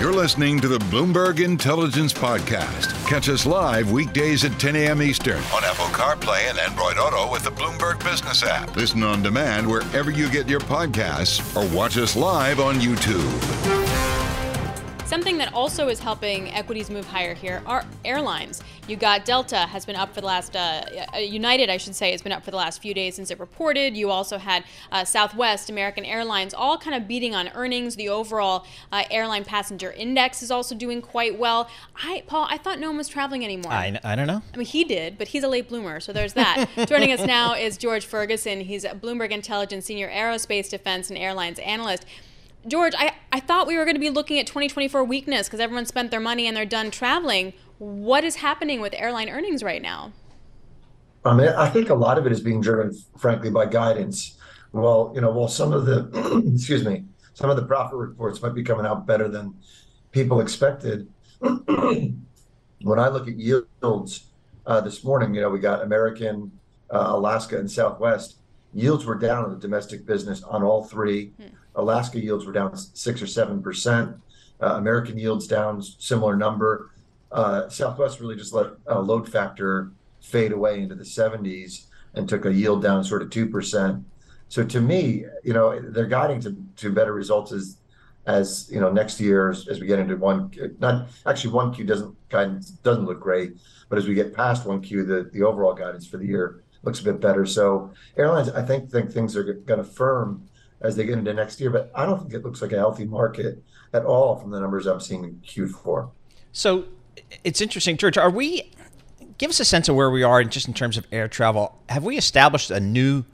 You're listening to the Bloomberg Intelligence Podcast. Catch us live weekdays at 10 a.m. Eastern on Apple CarPlay and Android Auto with the Bloomberg Business app. Listen on demand wherever you get your podcasts or watch us live on YouTube. Something that also is helping equities move higher here are airlines. You got Delta has been up for the last, uh, uh, United, I should say, has been up for the last few days since it reported. You also had uh, Southwest, American Airlines, all kind of beating on earnings. The overall uh, airline passenger index is also doing quite well. I, Paul, I thought no one was traveling anymore. I, I don't know. I mean, he did, but he's a late bloomer, so there's that. Joining us now is George Ferguson. He's a Bloomberg Intelligence Senior Aerospace Defense and Airlines Analyst. George, I, I thought we were going to be looking at 2024 weakness because everyone spent their money and they're done traveling. What is happening with airline earnings right now? I mean, I think a lot of it is being driven, frankly, by guidance. Well, you know, well, some of the, excuse me, some of the profit reports might be coming out better than people expected. when I look at yields uh, this morning, you know, we got American, uh, Alaska, and Southwest. Yields were down in the domestic business on all three. Hmm. Alaska yields were down six or seven percent. Uh, American yields down similar number. Uh, Southwest really just let uh, load factor fade away into the 70s and took a yield down sort of two percent. So to me, you know, they're guiding to, to better results as as you know next year as, as we get into one not actually one Q doesn't guidance doesn't look great, but as we get past one Q, the the overall guidance for the year looks a bit better. So airlines, I think think things are going to firm as they get into next year. But I don't think it looks like a healthy market at all from the numbers I'm seeing in Q4. So it's interesting, George. Are we? Give us a sense of where we are just in terms of air travel. Have we established a new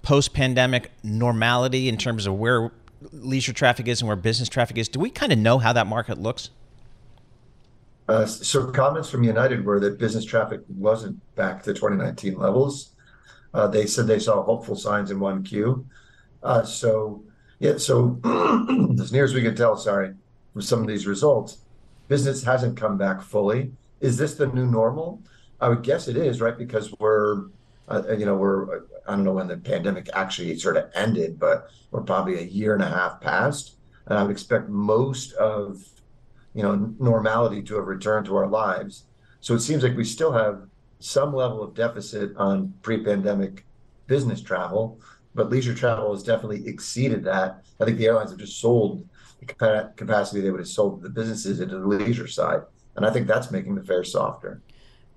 post-pandemic normality in terms of where leisure traffic is and where business traffic is? Do we kind of know how that market looks? Uh, so comments from United were that business traffic wasn't back to 2019 levels. Uh, they said they saw hopeful signs in 1Q. Uh, so, yeah, so as near as we can tell, sorry, from some of these results, business hasn't come back fully. Is this the new normal? I would guess it is, right? Because we're, uh, you know, we're, I don't know when the pandemic actually sort of ended, but we're probably a year and a half past. And I would expect most of, you know, normality to have returned to our lives. So it seems like we still have some level of deficit on pre pandemic business travel but leisure travel has definitely exceeded that. I think the airlines have just sold capacity they would have sold the businesses into the leisure side, and I think that's making the fare softer.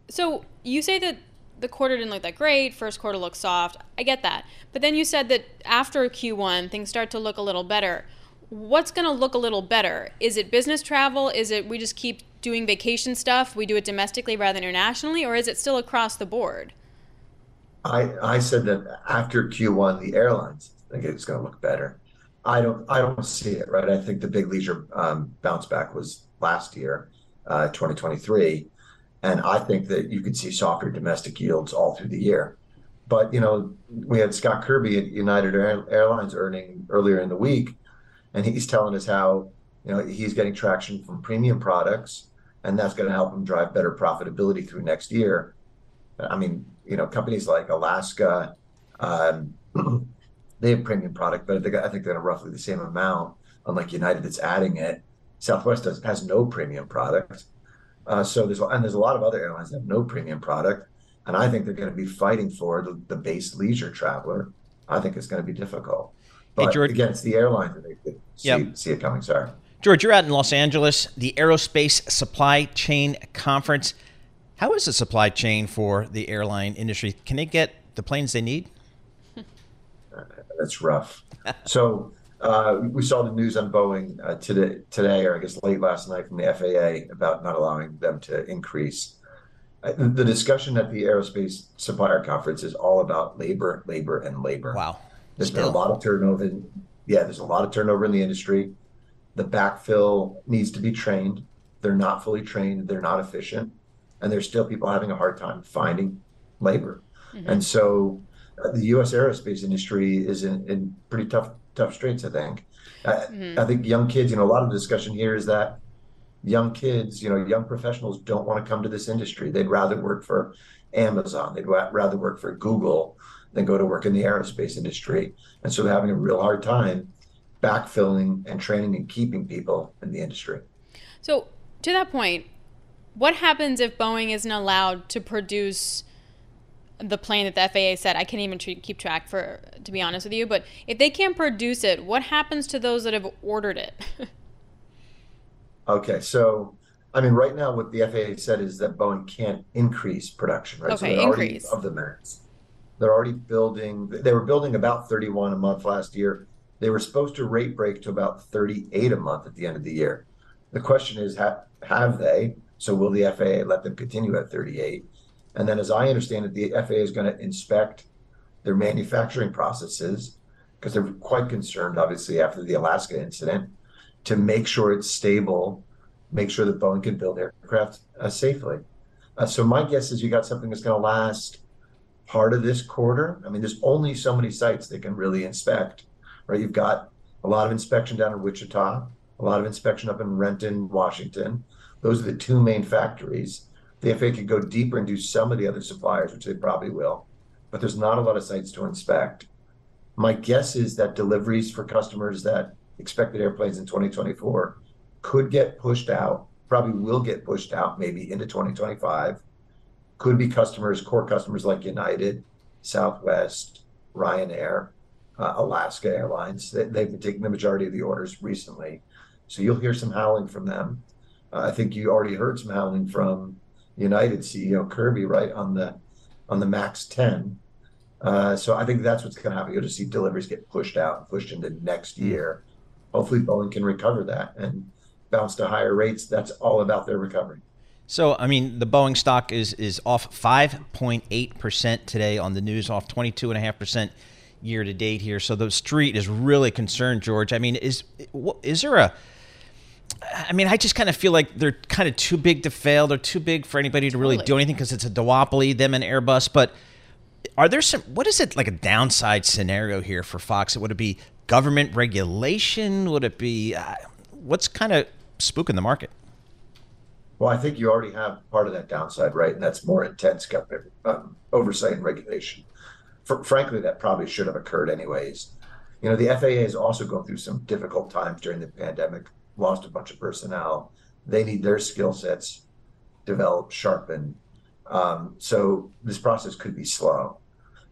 So you say that the quarter didn't look that great. First quarter looks soft. I get that, but then you said that after Q1 things start to look a little better. What's going to look a little better? Is it business travel? Is it we just keep doing vacation stuff? We do it domestically rather than internationally, or is it still across the board? I, I said that after Q1, the airlines think it's going to look better. I don't I don't see it right. I think the big leisure um, bounce back was last year, uh, 2023, and I think that you could see softer domestic yields all through the year. But you know, we had Scott Kirby at United Airlines earning earlier in the week, and he's telling us how you know he's getting traction from premium products, and that's going to help him drive better profitability through next year. I mean, you know, companies like Alaska, um, they have premium product, but I think, I think they're roughly the same amount. Unlike United, that's adding it. Southwest does, has no premium product. Uh, so there's and there's a lot of other airlines that have no premium product, and I think they're going to be fighting for the, the base leisure traveler. I think it's going to be difficult. But hey, George, again, it's the airlines that they see, yep. see it coming. Sorry. George, you're out in Los Angeles, the Aerospace Supply Chain Conference. How is the supply chain for the airline industry? Can they get the planes they need? That's rough. so uh, we saw the news on Boeing uh, today, today, or I guess late last night from the FAA about not allowing them to increase. Uh, the discussion at the Aerospace Supplier Conference is all about labor, labor, and labor. Wow. There's Still. been a lot of turnover. In, yeah, there's a lot of turnover in the industry. The backfill needs to be trained. They're not fully trained. They're not efficient, and there's still people having a hard time finding labor. Mm-hmm. And so, the U.S. aerospace industry is in, in pretty tough tough straits. I think. Mm-hmm. I, I think young kids. You know, a lot of discussion here is that young kids, you know, young professionals don't want to come to this industry. They'd rather work for Amazon. They'd rather work for Google than go to work in the aerospace industry. And so they're having a real hard time backfilling and training and keeping people in the industry. So, to that point, what happens if Boeing isn't allowed to produce the plane that the FAA said I can't even keep track for to be honest with you, but if they can't produce it, what happens to those that have ordered it? okay, so I mean, right now, what the FAA said is that Boeing can't increase production, right? Okay, so increase of the max. They're already building. They were building about 31 a month last year. They were supposed to rate break to about 38 a month at the end of the year. The question is, have, have they? So will the FAA let them continue at 38? And then, as I understand it, the FAA is going to inspect their manufacturing processes because they're quite concerned, obviously, after the Alaska incident, to make sure it's stable, make sure that Boeing can build aircraft uh, safely. Uh, so my guess is you got something that's going to last part of this quarter. I mean, there's only so many sites they can really inspect, right? You've got a lot of inspection down in Wichita, a lot of inspection up in Renton, Washington. Those are the two main factories. The FAA could go deeper and do some of the other suppliers, which they probably will, but there's not a lot of sites to inspect. My guess is that deliveries for customers that expected airplanes in 2024 could get pushed out, probably will get pushed out maybe into 2025 could be customers, core customers like United, Southwest, Ryanair, uh, Alaska Airlines. They, have been taking the majority of the orders recently. So you'll hear some howling from them. Uh, I think you already heard some howling from United CEO Kirby, right, on the on the MAX 10. Uh, so I think that's what's going to happen. You'll just see deliveries get pushed out, and pushed into next hmm. year. Hopefully, Boeing can recover that and bounce to higher rates. That's all about their recovery. So, I mean, the Boeing stock is is off 5.8% today on the news, off 22.5% year to date here. So the street is really concerned, George. I mean, is is there a I mean, I just kind of feel like they're kind of too big to fail. They're too big for anybody to really do anything because it's a duopoly, them and Airbus. But are there some, what is it like a downside scenario here for Fox? It would it be government regulation? Would it be, uh, what's kind of spooking the market? Well, I think you already have part of that downside, right? And that's more intense government um, oversight and regulation. For, frankly, that probably should have occurred anyways. You know, the FAA is also going through some difficult times during the pandemic, lost a bunch of personnel. They need their skill sets developed, sharpened. Um, so this process could be slow.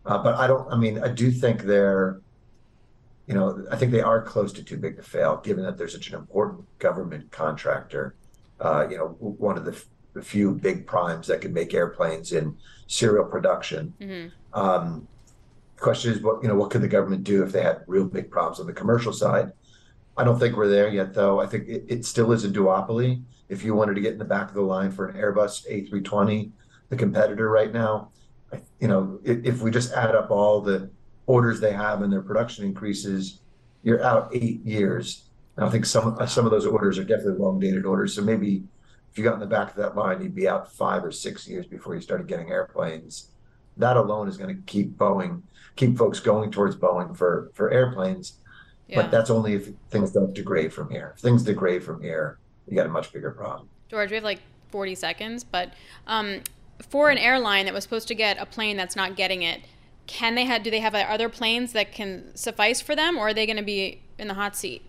Uh, but I don't, I mean, I do think they're, you know, I think they are close to too big to fail, given that they're such an important government contractor uh, you know, one of the, f- the, few big primes that can make airplanes in serial production. Mm-hmm. Um, question is, what you know, what could the government do if they had real big problems on the commercial side? I don't think we're there yet, though. I think it, it still is a duopoly. If you wanted to get in the back of the line for an Airbus A320, the competitor right now, you know, if, if we just add up all the orders they have and their production increases, you're out eight years I think some some of those orders are definitely long dated orders. So maybe if you got in the back of that line, you'd be out five or six years before you started getting airplanes. That alone is going to keep Boeing, keep folks going towards Boeing for for airplanes. Yeah. But that's only if things don't degrade from here. If things degrade from here, you got a much bigger problem. George, we have like 40 seconds, but um, for an airline that was supposed to get a plane that's not getting it, can they have? Do they have other planes that can suffice for them, or are they going to be in the hot seat?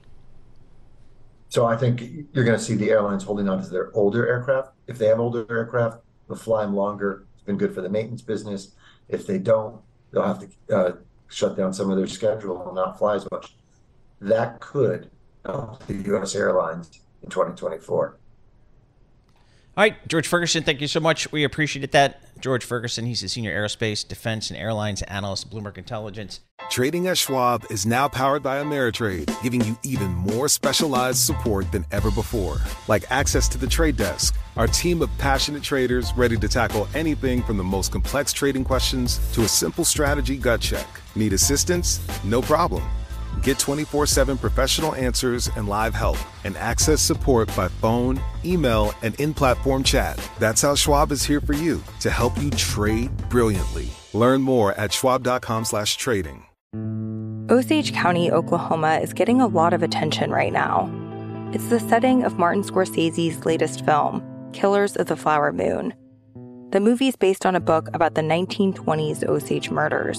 So I think you're going to see the airlines holding on to their older aircraft. If they have older aircraft, they'll fly them longer. It's been good for the maintenance business. If they don't, they'll have to uh, shut down some of their schedule and not fly as much. That could know, the U.S. airlines in 2024. All right, George Ferguson, thank you so much. We appreciate that. George Ferguson, he's a senior aerospace, defense, and airlines analyst at Bloomberg Intelligence. Trading at Schwab is now powered by Ameritrade, giving you even more specialized support than ever before, like access to the trade desk, our team of passionate traders ready to tackle anything from the most complex trading questions to a simple strategy gut check. Need assistance? No problem. Get 24 7 professional answers and live help, and access support by phone, email, and in platform chat. That's how Schwab is here for you to help you trade brilliantly. Learn more at schwab.com/slash trading. Osage County, Oklahoma is getting a lot of attention right now. It's the setting of Martin Scorsese's latest film, Killers of the Flower Moon. The movie's based on a book about the 1920s Osage murders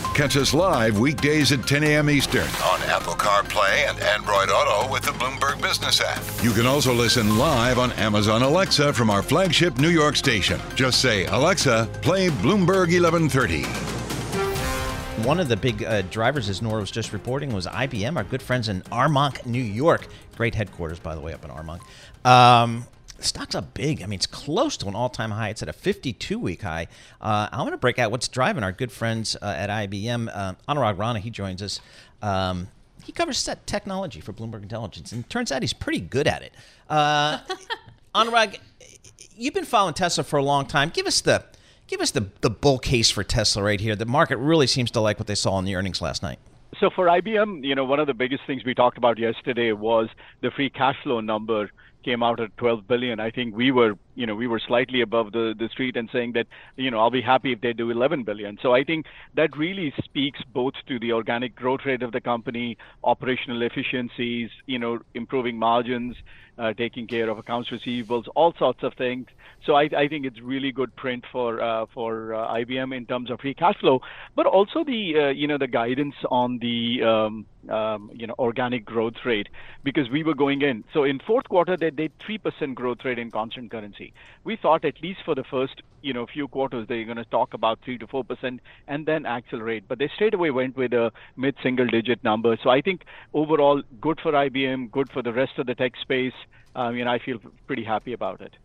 Catch us live weekdays at 10 a.m. Eastern on Apple CarPlay and Android Auto with the Bloomberg Business app. You can also listen live on Amazon Alexa from our flagship New York station. Just say, Alexa, play Bloomberg 1130. One of the big uh, drivers, as Nora was just reporting, was IBM, our good friends in Armonk, New York. Great headquarters, by the way, up in Armonk. Um, the stock's up big. I mean, it's close to an all-time high. It's at a 52-week high. Uh, I want to break out what's driving our good friends uh, at IBM. Uh, Anurag Rana, he joins us. Um, he covers set technology for Bloomberg Intelligence, and turns out he's pretty good at it. Uh, Anurag, you've been following Tesla for a long time. Give us the give us the the bull case for Tesla right here. The market really seems to like what they saw in the earnings last night. So for IBM, you know, one of the biggest things we talked about yesterday was the free cash flow number came out at 12 billion. I think we were, you know, we were slightly above the, the street and saying that, you know, I'll be happy if they do 11 billion. So I think that really speaks both to the organic growth rate of the company, operational efficiencies, you know, improving margins, uh, taking care of accounts receivables, all sorts of things. So I, I think it's really good print for uh, for uh, IBM in terms of free cash flow, but also the uh, you know the guidance on the um, um, you know organic growth rate because we were going in. So in fourth quarter they did three percent growth rate in constant currency. We thought at least for the first you know few quarters they're going to talk about three to four percent and then accelerate, but they straight away went with a mid single digit number. So I think overall good for IBM, good for the rest of the tech space. Um, you know I feel pretty happy about it.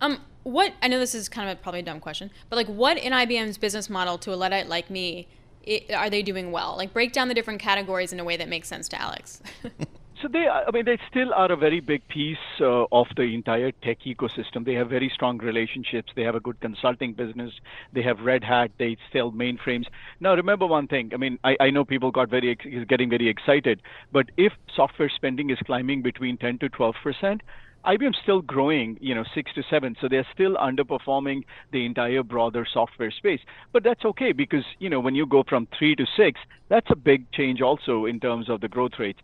Um, what I know this is kind of a, probably a dumb question, but like, what in IBM's business model to a luddite like me it, are they doing well? Like, break down the different categories in a way that makes sense to Alex. So they, I mean, they still are a very big piece uh, of the entire tech ecosystem. They have very strong relationships. They have a good consulting business. They have Red Hat. They sell mainframes. Now, remember one thing. I mean, I, I know people got very getting very excited, but if software spending is climbing between 10 to 12 percent, IBM's still growing, you know, six to seven, so they're still underperforming the entire broader software space. But that's okay because, you know, when you go from three to six, that's a big change also in terms of the growth rates.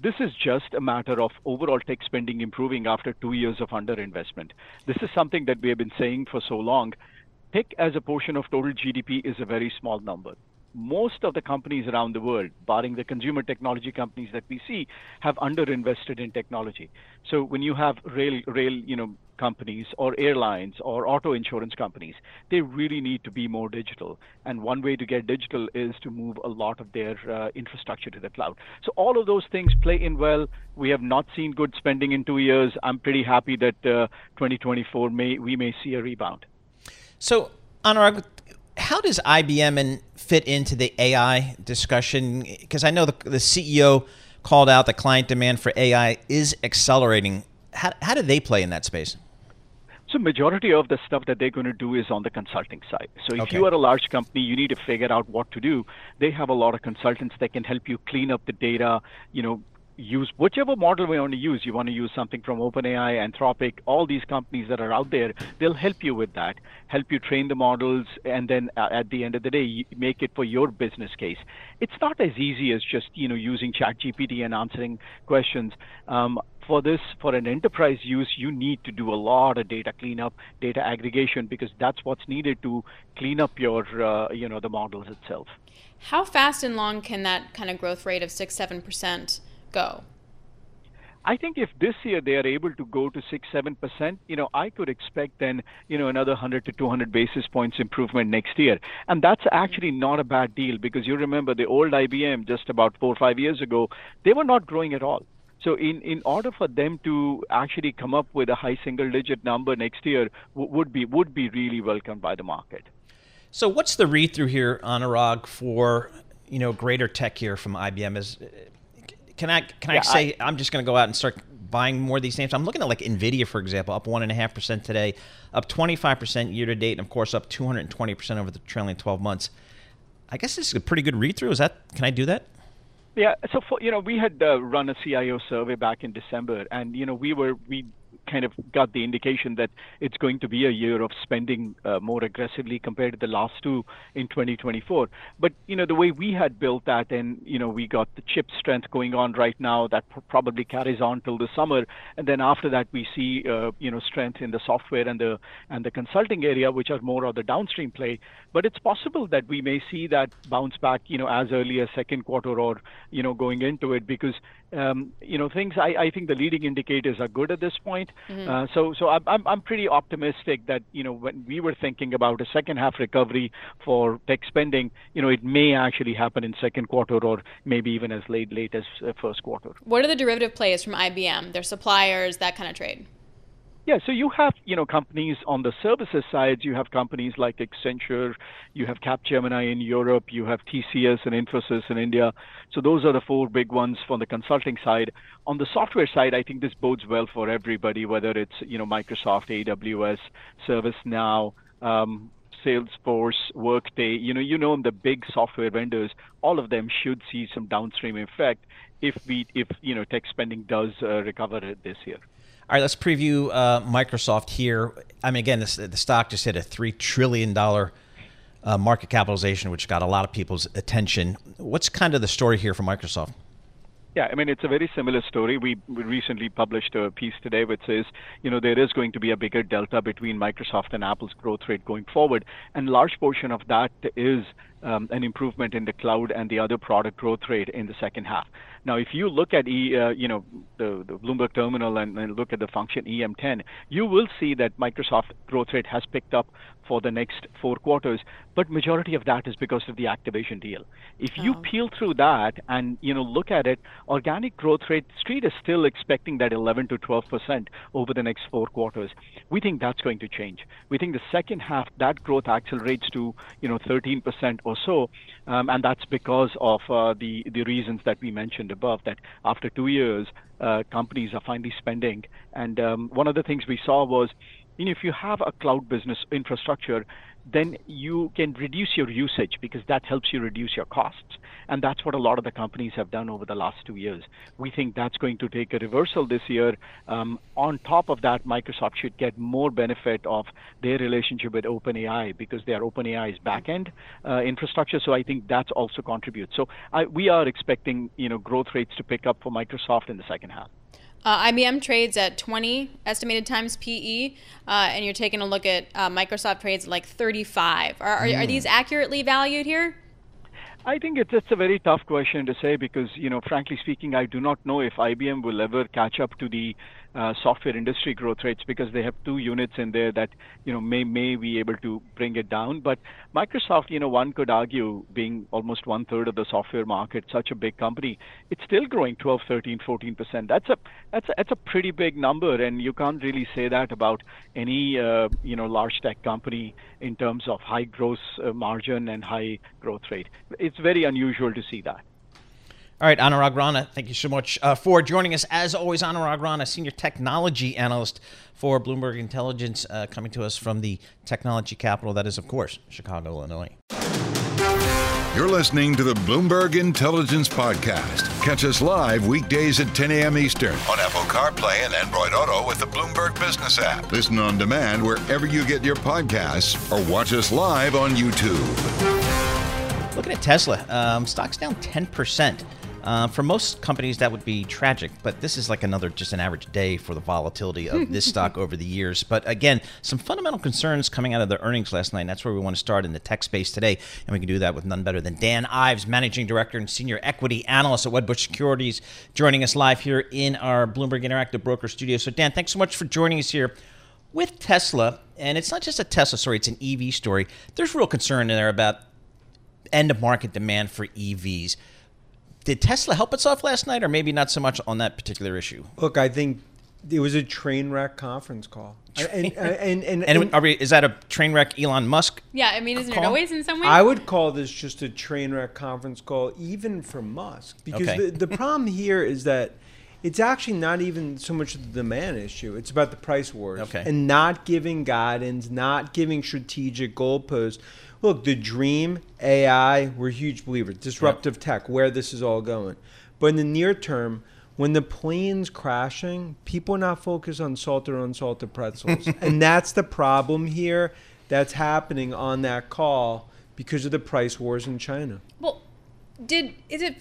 This is just a matter of overall tech spending improving after two years of underinvestment. This is something that we have been saying for so long. Tech as a portion of total GDP is a very small number most of the companies around the world, barring the consumer technology companies that we see, have underinvested in technology. So when you have rail, rail, you know, companies or airlines or auto insurance companies, they really need to be more digital. And one way to get digital is to move a lot of their uh, infrastructure to the cloud. So all of those things play in well. We have not seen good spending in two years. I'm pretty happy that uh, 2024 may we may see a rebound. So Anurag, how does IBM and fit into the AI discussion? Because I know the, the CEO called out the client demand for AI is accelerating. How, how do they play in that space? So majority of the stuff that they're going to do is on the consulting side. So if Okay. you are a large company, you need to figure out what to do. They have a lot of consultants that can help you clean up the data, you know, use whichever model we want to use. You want to use something from OpenAI, Anthropic, all these companies that are out there, they'll help you with that, help you train the models, and then uh, at the end of the day, make it for your business case. It's not as easy as just you know using ChatGPT and answering questions. Um, for this, for an enterprise use, you need to do a lot of data cleanup, data aggregation, because that's what's needed to clean up your, uh, you know, the models itself. How fast and long can that kind of growth rate of six, seven percent go? I think if this year they are able to go to six, seven percent, you know, I could expect then, you know, another 100 to 200 basis points improvement next year, and that's actually not a bad deal because you remember the old IBM just about four or five years ago, they were not growing at all. So in, in order for them to actually come up with a high single digit number next year w- would be would be really welcomed by the market. So what's the read through here, Anurag, for you know greater tech here from IBM? Is can I can I Yeah, say I, am just going to go out and start buying more of these names? I'm looking at like Nvidia, for example, up one and a half percent today, up 25 percent year to date, and of course up 220 percent over the trailing 12 months. I guess this is a pretty good read through. Is that? Can I do that? Yeah, so for, you know, we had uh, run a CIO survey back in December, and you know, we were we kind of got the indication that it's going to be a year of spending uh, more aggressively compared to the last two in 2024. But you know, the way we had built that, and you know, we got the chip strength going on right now that pr- probably carries on till the summer, and then after that we see uh, you know strength in the software and the and the consulting area, which are more of the downstream play. But it's possible that we may see that bounce back, you know, as early as second quarter or you know going into it because um, you know things. I, I think the leading indicators are good at this point. Mhm. Uh, so so I'm, I'm I'm pretty optimistic that you know when we were thinking about a second half recovery for tech spending, you know, it may actually happen in second quarter or maybe even as late late as uh, first quarter. What are the derivative plays from IBM? Their suppliers, that kind of trade. Yeah, so you have, you know, companies on the services side, you have companies like Accenture, you have Capgemini in Europe, you have TCS and Infosys in India. So those are the four big ones from the consulting side. On the software side, I think this bodes well for everybody, whether it's, you know, Microsoft, AWS, ServiceNow, um, Salesforce, Workday, you know, you know the big software vendors, all of them should see some downstream effect if we, if you know, tech spending does uh, recover this year. All right, let's preview uh, Microsoft here. I mean, again, this, the stock just hit a three trillion dollar uh, market capitalization, which got a lot of people's attention. What's kind of the story here for Microsoft? Yeah, I mean, it's a very similar story. We, we recently published a piece today which says, you know, there is going to be a bigger delta between Microsoft and Apple's growth rate going forward. And large portion of that is um, an improvement in the cloud and the other product growth rate in the second half. Now, if you look at e, uh, you know the, the Bloomberg terminal and, and look at the function EM10, you will see that Microsoft growth rate has picked up for the next four quarters, but majority of that is because of the Activision deal. If you Oh. peel through that and you know look at it, organic growth rate, Street is still expecting that 11 to 12 percent over the next four quarters. We think that's going to change. We think the second half that growth accelerates to you know 13 percent or so, um, and that's because of uh, the the reasons that we mentioned above. That after two years, uh, companies are finally spending, and um, one of the things we saw was you know, if you have a cloud business infrastructure, then you can reduce your usage because that helps you reduce your costs. And that's what a lot of the companies have done over the last two years. We think that's going to take a reversal this year. Um, on top of that, Microsoft should get more benefit of their relationship with OpenAI because they are OpenAI's backend uh, infrastructure. So I think that's also contributes. So I, we are expecting you know growth rates to pick up for Microsoft in the second half. Uh, IBM trades at 20 estimated times PE, uh, and you're taking a look at uh, Microsoft trades at like 35. Are, are, are Mm. these accurately valued here? I think it's, it's a very tough question to say because, you know, frankly speaking, I do not know if IBM will ever catch up to the uh, software industry growth rates because they have two units in there that, you know, may may be able to bring it down. But Microsoft, you know, one could argue, being almost one third of the software market, such a big company, it's still growing 12, 13, 14 percent. That's a that's a, that's a pretty big number, and you can't really say that about any uh, you know large tech company in terms of high gross uh, margin and high growth rate. It's very unusual to see that. All right, Anurag Rana, thank you so much uh, for joining us. As always, Anurag Rana, senior technology analyst for Bloomberg Intelligence, uh, coming to us from the technology capital that is, of course, Chicago, Illinois. You're listening to the Bloomberg Intelligence Podcast. Catch us live weekdays at 10 a.m. Eastern on Apple CarPlay and Android Auto with the Bloomberg Business app. Listen on demand wherever you get your podcasts or watch us live on YouTube. Looking at Tesla, um, stock's down 10%. Uh, for most companies, that would be tragic, but this is like another just an average day for the volatility of this stock over the years. But again, some fundamental concerns coming out of the earnings last night. And that's where we want to start in the tech space today, and we can do that with none better than Dan Ives, managing director and senior equity analyst at Wedbush Securities, joining us live here in our Bloomberg Interactive Broker studio. So, Dan, thanks so much for joining us here with Tesla. And it's not just a Tesla story; it's an EV story. There's real concern in there about end of market demand for EVs did Tesla help itself last night, or maybe not so much on that particular issue? Look, I think it was a train wreck conference call. and, and, and, and, and we, is that a train wreck Elon Musk? Yeah, I mean, isn't call? it always in some way? I would call this just a train wreck conference call, even for Musk, because okay. the, the problem here is that it's actually not even so much the demand issue. It's about the price wars okay. and not giving guidance, not giving strategic goalposts look, the dream, AI, we're huge believers. Disruptive yep. tech, where this is all going. But in the near term, when the plane's crashing, people are not focused on salted or unsalted pretzels. and that's the problem here that's happening on that call because of the price wars in China. Well, did is it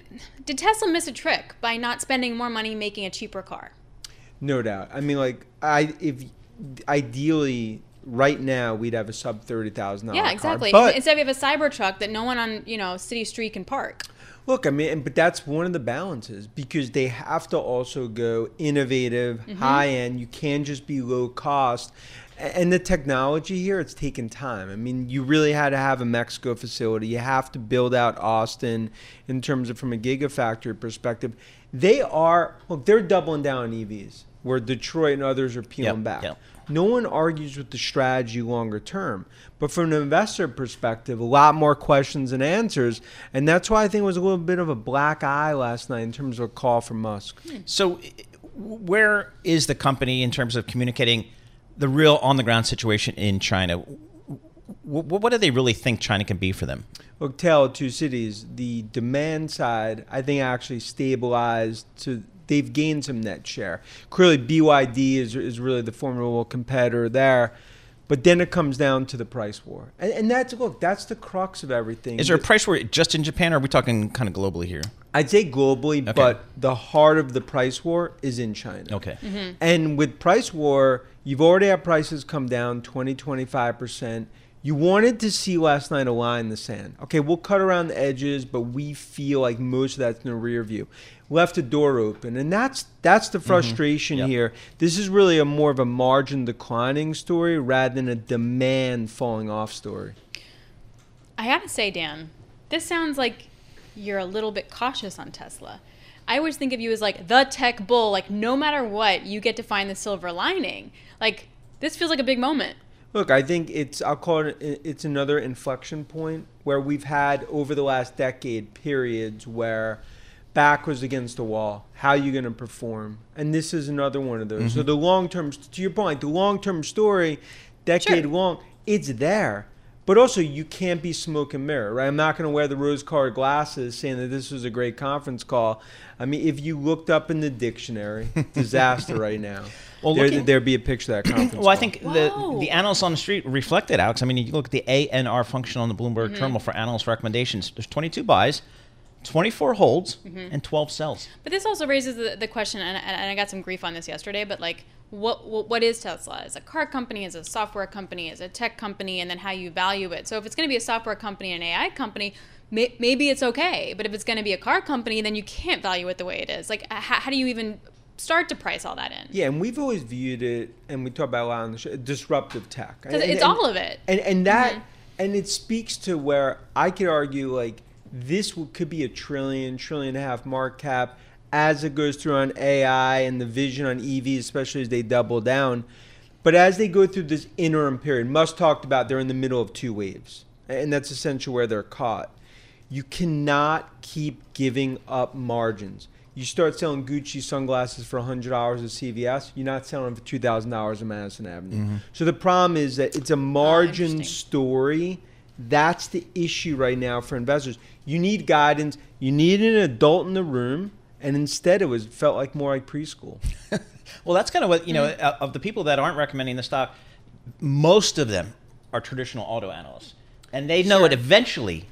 did Tesla miss a trick by not spending more money making a cheaper car? No doubt. I mean like I if ideally right now we'd have a sub thirty thousand dollars. Yeah, exactly. Car. But Instead, we have a Cybertruck that no one on you know city street can park. Look, I mean, but that's one of the balances because they have to also go innovative, mm-hmm. high end. You can't just be low cost. And the technology here, it's taken time. I mean, you really had to have a Mexico facility. You have to build out Austin in terms of from a gigafactory perspective. They are, look, they're doubling down on EVs where Detroit and others are peeling yep, back. Yep. No one argues with the strategy longer term. But from an investor perspective, a lot more questions and answers. And that's why I think it was a little bit of a black eye last night in terms of a call from Musk. So, where is the company in terms of communicating the real on the ground situation in China? What do they really think China can be for them? Look, tale of two cities. The demand side, I think, actually stabilized to they've gained some net share. Clearly, BYD is, is really the formidable competitor there. But then it comes down to the price war, and, and that's look, that's the crux of everything. Is there a price war just in Japan, or are we talking kind of globally here? I'd say globally, okay. but the heart of the price war is in China. Okay. Mm-hmm. And with price war, you've already had prices come down 20, 25 percent you wanted to see last night a line in the sand. Okay, we'll cut around the edges, but we feel like most of that's in the rear view. Left a door open, and that's that's the mm-hmm. frustration mm-hmm. yep. here. This is really a more of a margin declining story rather than a demand falling off story. I gotta say, Dan, this sounds like you're a little bit cautious on Tesla. I always think of you as like the tech bull. Like no matter what, you get to find the silver lining. Like this feels like a big moment. Look, I think it's I'll call it it's another inflection point where we've had over the last decade periods where back was against the wall. How are you going to perform? And this is another one of those. Mm-hmm. So the long term, to your point, the long term story, decade sure. long, it's there. But also, you can't be smoke and mirror, right? I'm not going to wear the rose colored glasses saying that this was a great conference call. I mean, if you looked up in the dictionary, disaster right now. Well, there, looking, there'd be a picture of that conference. well, call. I think the the analysts on the street reflected, Alex. I mean, you look at the ANR function on the Bloomberg mm-hmm. terminal for analyst recommendations. There's 22 buys, 24 holds, mm-hmm. and 12 sells. But this also raises the, the question, and, and I got some grief on this yesterday, but like, what, what, what is Tesla? Is a car company? Is a software company? Is a tech company? And then how you value it. So if it's going to be a software company and an AI company, may, maybe it's okay. But if it's going to be a car company, then you can't value it the way it is. Like, how, how do you even start to price all that in? Yeah, and we've always viewed it, and we talk about a lot on the show, disruptive tech. And, it's and, all of it. And and that mm-hmm. and it speaks to where I could argue like this could be a trillion, trillion and a half market cap as it goes through on AI and the vision on EVs, especially as they double down. But as they go through this interim period, Musk talked about they're in the middle of two waves, and that's essentially where they're caught. You cannot keep giving up margins. You start selling Gucci sunglasses for $100 at CVS, you're not selling them for $2,000 in Madison Avenue. Mm-hmm. So the problem is that it's a margin story. That's the issue right now for investors. You need guidance. You need an adult in the room, and instead it was felt like more like preschool. Well, that's kind of what you know. uh, Of the people that aren't recommending the stock, most of them are traditional auto analysts, and they know it eventually.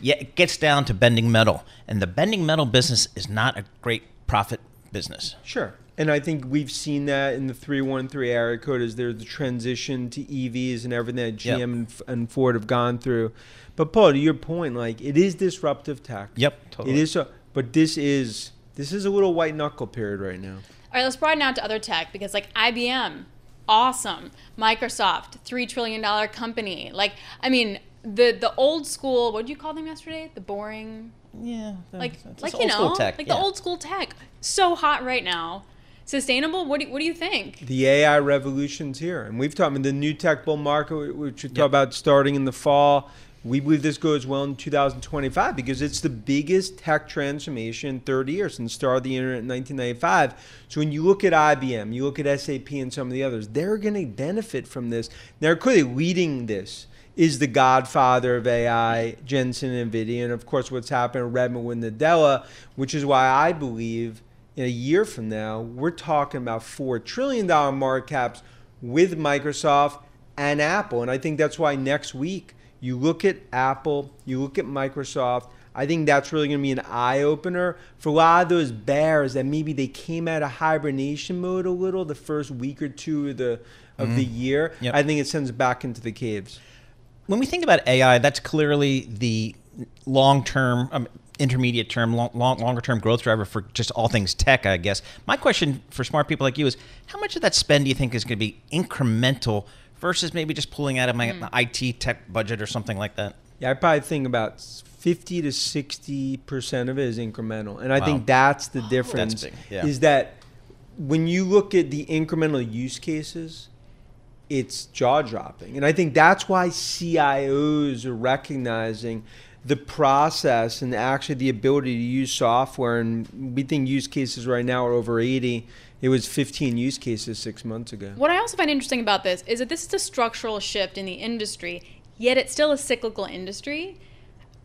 Yeah, it gets down to bending metal, and the bending metal business is not a great profit business. Sure. And I think we've seen that in the 313 area code as there's the transition to EVs and everything that GM Yep. and, and Ford have gone through. But Paul, to your point, like it is disruptive tech. Yep, totally. It is, so, but this is this is a little white knuckle period right now. All right, let's broaden out to other tech because, like, IBM, awesome. Microsoft, $3 trillion company. Like, I mean, the the old school, what did you call them yesterday? The boring. Yeah. Like, like you know, tech, like yeah. the old school tech. So hot right now. Sustainable? What do, what do you think? The AI revolution's here, and we've talked about the new tech bull market, which we talk about starting in the fall. We believe this goes well in 2025 because it's the biggest tech transformation in 30 years since the start of the internet in 1995. So when you look at IBM, you look at SAP and some of the others, they're going to benefit from this. They're clearly leading this. Is the godfather of AI, Jensen and NVIDIA, and of course what's happened at Redmond with Nadella, which is why I believe in a year from now, we're talking about $4 trillion market caps with Microsoft and Apple. And I think that's why next week you look at Apple, you look at Microsoft. I think that's really going to be an eye opener for a lot of those bears that maybe they came out of hibernation mode a little the first week or two of the of the Mhm. year. Yep. I think it sends back into the caves. when we think about AI, that's clearly the long term, um, intermediate term, long, long, longer term growth driver for just all things tech, I guess. My question for smart people like you is how much of that spend do you think is going to be incremental versus maybe just pulling out of my Hmm. IT tech budget or something like that? Yeah, I probably think about 50 to 60% of it is incremental. And I Wow. think that's the difference. big, yeah. Is that when you look at the incremental use cases, it's jaw dropping. And I think that's why CIOs are recognizing the process and actually the ability to use software. And we think use cases right now are over 80. It was 15 use cases six months ago. What I also find interesting about this is that this is a structural shift in the industry, yet it's still a cyclical industry.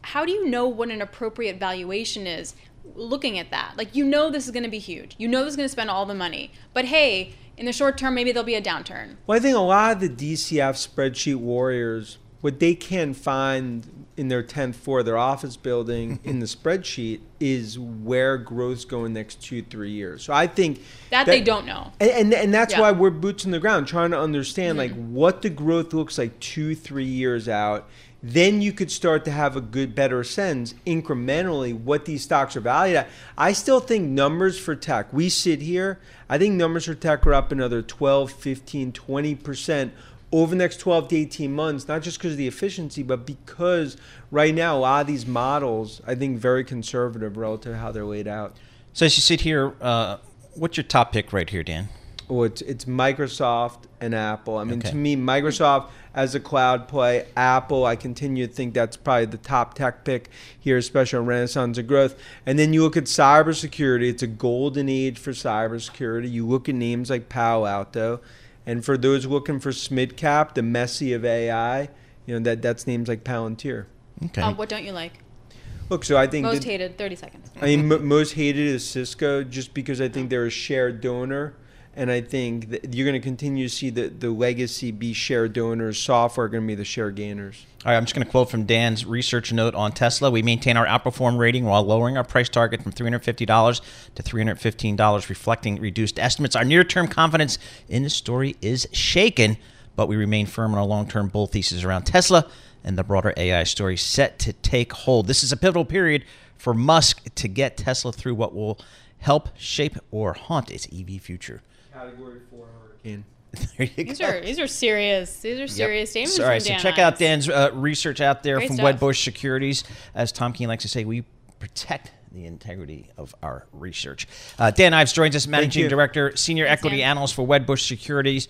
How do you know what an appropriate valuation is looking at that? Like, you know, this is going to be huge. You know, this is going to spend all the money. But hey, in the short term, maybe there'll be a downturn. Well, I think a lot of the DCF spreadsheet warriors, what they can find in their 10th floor of their office building in the spreadsheet is where growth's going next two, three years. So I think That they don't know. And, and, and that's Yeah. why we're boots on the ground trying to understand like Mhm. what the growth looks like two, three years out. Then you could start to have a good, better sense incrementally what these stocks are valued at. I still think numbers for tech, we sit here, I think numbers for tech are up another 12, 15, 20% over the next 12 to 18 months, not just because of the efficiency, but because right now a lot of these models, I think, very conservative relative to how they're laid out. So as you sit here, uh, what's your top pick right here, Dan? Well, it's, it's Microsoft and Apple. I mean, Okay. to me, Microsoft as a cloud play, Apple, I continue to think that's probably the top tech pick here, especially on Renaissance of growth. And then you look at cybersecurity, it's a golden age for cybersecurity. You look at names like Palo Alto. And for those looking for mid cap, the Messi of AI, you know, that that's names like Palantir. Okay. Uh, what don't you like? Look, so I think Most that- hated, 30 seconds. I mean, m- most hated is Cisco, just because I think they're a shared donor, and I think that you're going to continue to see the, the legacy be share donors. Software are going to be the share gainers. All right, I'm just going to quote from Dan's research note on Tesla. We maintain our outperform rating while lowering our price target from $350 to $315, reflecting reduced estimates. Our near term confidence in the story is shaken, but we remain firm on our long term bull thesis around Tesla and the broader AI story set to take hold. This is a pivotal period for Musk to get Tesla through what will help shape or haunt its EV future. Category four hurricane. There you These go. are these are serious. These are serious statements. All right, so Dan check Ives. out Dan's uh, research out there Great from stuff. Wedbush Securities. As Tom Keene likes to say, we protect the integrity of our research. Uh, Dan Ives joins us, Managing. Director, Senior Thanks, Equity Dan. Analyst for Wedbush Securities.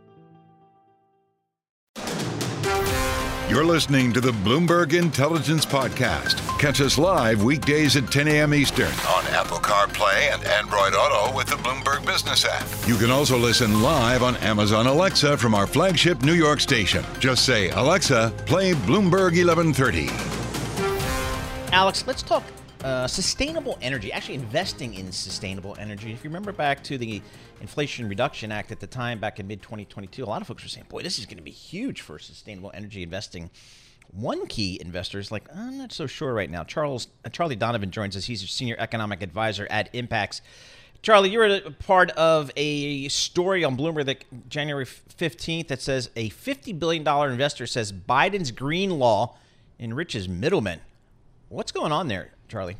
You're listening to the Bloomberg Intelligence Podcast. Catch us live weekdays at 10 a.m. Eastern on Apple CarPlay and Android Auto with the Bloomberg Business app. You can also listen live on Amazon Alexa from our flagship New York station. Just say, Alexa, play Bloomberg 1130. Alix, let's talk uh, sustainable energy, actually investing in sustainable energy. If you remember back to the Inflation Reduction Act at the time, back in mid 2022, a lot of folks were saying, boy, this is going to be huge for sustainable energy investing. One key investor is like, I'm not so sure right now. Charles uh, Charlie Donovan joins us. He's a senior economic advisor at Impax. Charlie, you're a part of a story on Bloomberg that January 15th that says a $50 billion investor says Biden's green law enriches middlemen. What's going on there, Charlie?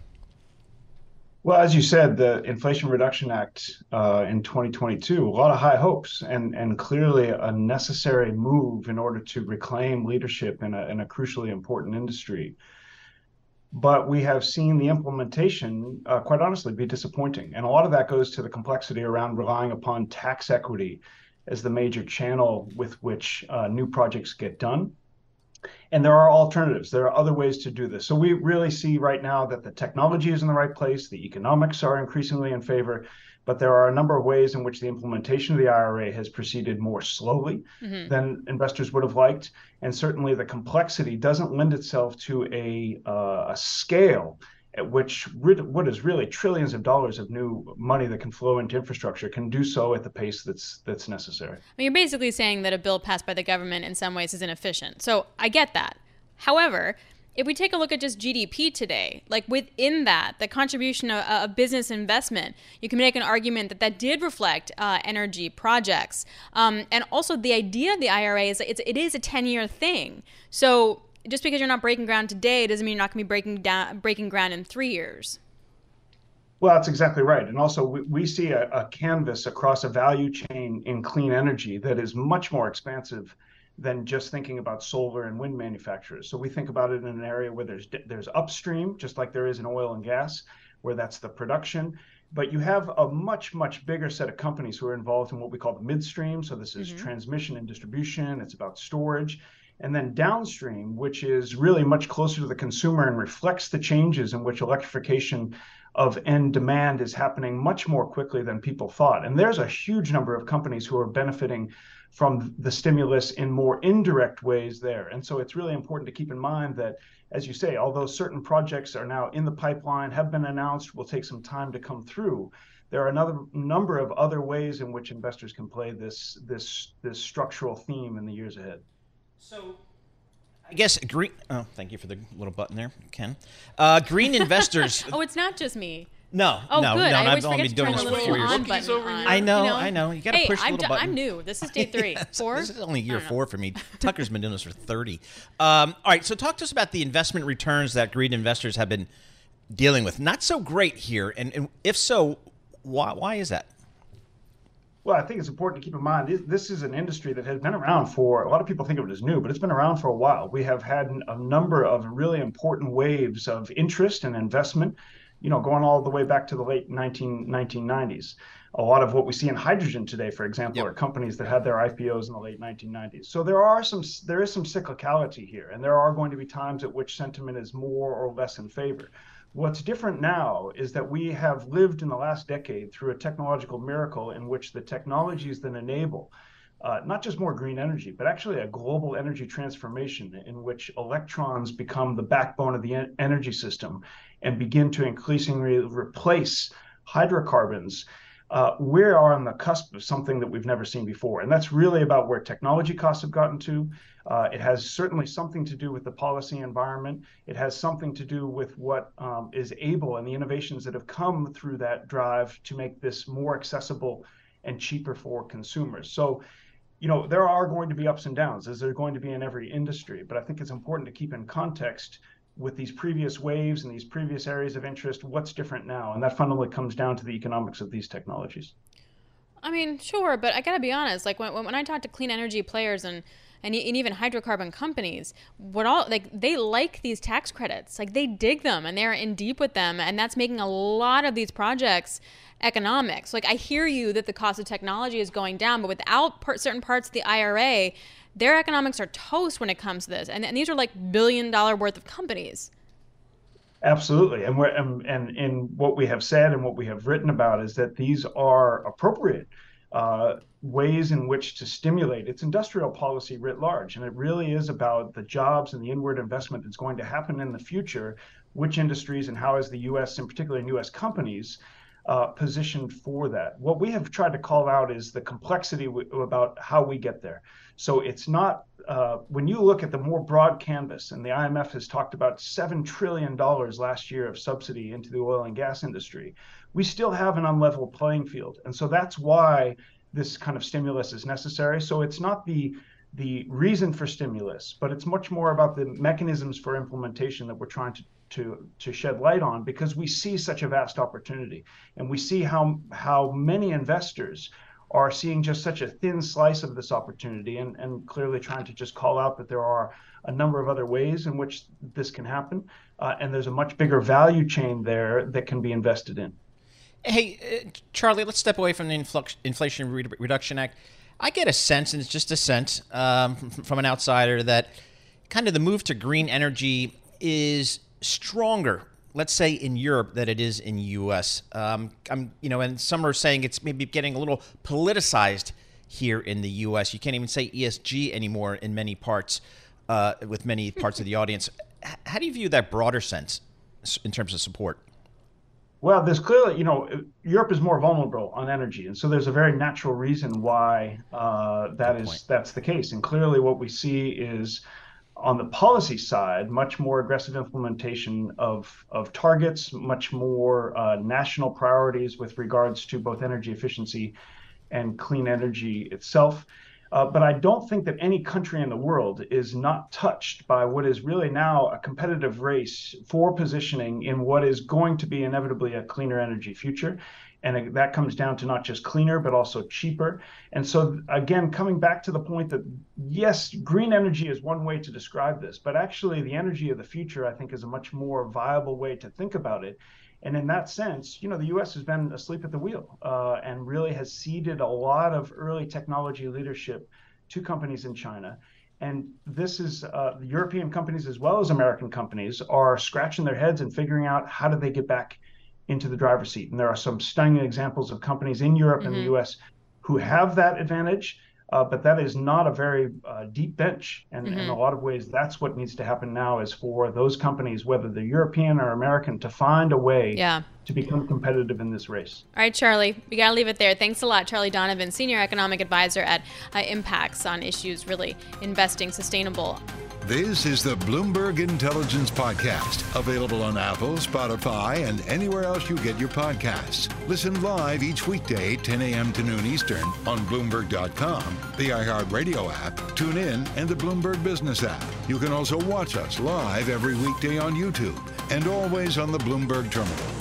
Well, as you said, the Inflation Reduction Act uh, in 2022, a lot of high hopes and, and clearly a necessary move in order to reclaim leadership in a, in a crucially important industry. But we have seen the implementation, uh, quite honestly, be disappointing. And a lot of that goes to the complexity around relying upon tax equity as the major channel with which uh, new projects get done and there are alternatives. There are other ways to do this. So we really see right now that the technology is in the right place, the economics are increasingly in favor, but there are a number of ways in which the implementation of the IRA has proceeded more slowly mm-hmm. than investors would have liked, and certainly the complexity doesn't lend itself to a, uh, a scale which what is really trillions of dollars of new money that can flow into infrastructure can do so at the pace that's that's necessary. I mean, you're basically saying that a bill passed by the government in some ways is inefficient. So I get that. However, if we take a look at just GDP today, like within that, the contribution of, of business investment, you can make an argument that that did reflect uh, energy projects. Um, and also, the idea of the IRA is that it's, it is a 10 year thing. So just because you're not breaking ground today doesn't mean you're not going to be breaking down breaking ground in three years. Well, that's exactly right. And also, we, we see a, a, canvas across a value chain in clean energy that is much more expansive than just thinking about solar and wind manufacturers. So we think about it in an area where there's there's upstream, just like there is in oil and gas, where that's the production. But you have a much much bigger set of companies who are involved in what we call the midstream. So this is mm-hmm. transmission and distribution. It's about storage and then downstream, which is really much closer to the consumer and reflects the changes in which electrification of end demand is happening much more quickly than people thought. And there's a huge number of companies who are benefiting from the stimulus in more indirect ways there. And so it's really important to keep in mind that, as you say, although certain projects are now in the pipeline, have been announced, will take some time to come through. There are another number of other ways in which investors can play this this this structural theme in the years ahead. So, I guess green. Oh, thank you for the little button there, Ken. Uh, green investors. oh, it's not just me. No, oh, no, good. no. I I've only been doing this for four years. I know, you know, I know. You got to hey, push the I'm little d- button. I'm new. This is day three, four. this is only year four for me. Tucker's been doing this for thirty. Um, all right, so talk to us about the investment returns that green investors have been dealing with. Not so great here, and, and if so, why? Why is that? Well, I think it's important to keep in mind this, this, is an industry that has been around for a lot of people think of it as new, but it's been around for a while. We have had a number of really important waves of interest and investment, you know, going all the way back to the late 19, 1990s. A lot of what we see in hydrogen today, for example, yep. are companies that had their IPOs in the late 1990s. So there are some there is some cyclicality here, and there are going to be times at which sentiment is more or less in favor. What's different now is that we have lived in the last decade through a technological miracle in which the technologies that enable uh, not just more green energy, but actually a global energy transformation in which electrons become the backbone of the en- energy system and begin to increasingly replace hydrocarbons. Uh, we are on the cusp of something that we've never seen before. And that's really about where technology costs have gotten to, uh, it has certainly something to do with the policy environment. It has something to do with what um, is able and the innovations that have come through that drive to make this more accessible and cheaper for consumers. So, you know, there are going to be ups and downs, as there going to be in every industry. But I think it's important to keep in context with these previous waves and these previous areas of interest, what's different now? And that fundamentally comes down to the economics of these technologies. I mean, sure, but I gotta be honest. Like when, when I talk to clean energy players and and, even hydrocarbon companies what all like they like these tax credits like they dig them and they're in deep with them and that's making a lot of these projects economics like i hear you that the cost of technology is going down but without part, certain parts of the ira their economics are toast when it comes to this and, and these are like billion dollar worth of companies Absolutely, and we're and, and in what we have said and what we have written about is that these are appropriate uh, ways in which to stimulate its industrial policy writ large. And it really is about the jobs and the inward investment that's going to happen in the future, which industries and how is the U.S. In particular and particularly U.S. companies uh, positioned for that. What we have tried to call out is the complexity w- about how we get there. So it's not uh, when you look at the more broad canvas, and the IMF has talked about seven trillion dollars last year of subsidy into the oil and gas industry we still have an unlevel playing field. And so that's why this kind of stimulus is necessary. So it's not the the reason for stimulus, but it's much more about the mechanisms for implementation that we're trying to to to shed light on because we see such a vast opportunity and we see how how many investors are seeing just such a thin slice of this opportunity and, and clearly trying to just call out that there are a number of other ways in which this can happen uh, and there's a much bigger value chain there that can be invested in. Hey, uh, Charlie, let's step away from the Infl- Inflation Re- Reduction Act. I get a sense, and it's just a sense um, from an outsider, that kind of the move to green energy is stronger, let's say in Europe, that it is in U.S. Um, I'm, you know, and some are saying it's maybe getting a little politicized here in the U.S. You can't even say ESG anymore in many parts, uh, with many parts of the audience. How do you view that broader sense in terms of support? Well, there's clearly, you know, Europe is more vulnerable on energy, and so there's a very natural reason why uh, that Good is point. that's the case. And clearly, what we see is on the policy side, much more aggressive implementation of of targets, much more uh, national priorities with regards to both energy efficiency and clean energy itself. Uh, but I don't think that any country in the world is not touched by what is really now a competitive race for positioning in what is going to be inevitably a cleaner energy future. And that comes down to not just cleaner, but also cheaper. And so, again, coming back to the point that yes, green energy is one way to describe this, but actually, the energy of the future, I think, is a much more viable way to think about it. And in that sense, you know, the U.S. has been asleep at the wheel uh, and really has ceded a lot of early technology leadership to companies in China. And this is uh, European companies as well as American companies are scratching their heads and figuring out how do they get back into the driver's seat. And there are some stunning examples of companies in Europe mm-hmm. and the mm-hmm. U.S. who have that advantage uh, but that is not a very uh, deep bench. And mm-hmm. in a lot of ways, that's what needs to happen now is for those companies, whether they're European or American, to find a way yeah. To become competitive in this race. All right, Charlie, we got to leave it there. Thanks a lot, Charlie Donovan, Senior Economic Advisor at uh, Impax on issues really investing sustainable this is the Bloomberg Intelligence Podcast, available on Apple, Spotify, and anywhere else you get your podcasts. Listen live each weekday, 10 a.m. to noon Eastern, on Bloomberg.com, the iHeartRadio app, TuneIn, and the Bloomberg Business app. You can also watch us live every weekday on YouTube and always on the Bloomberg Terminal.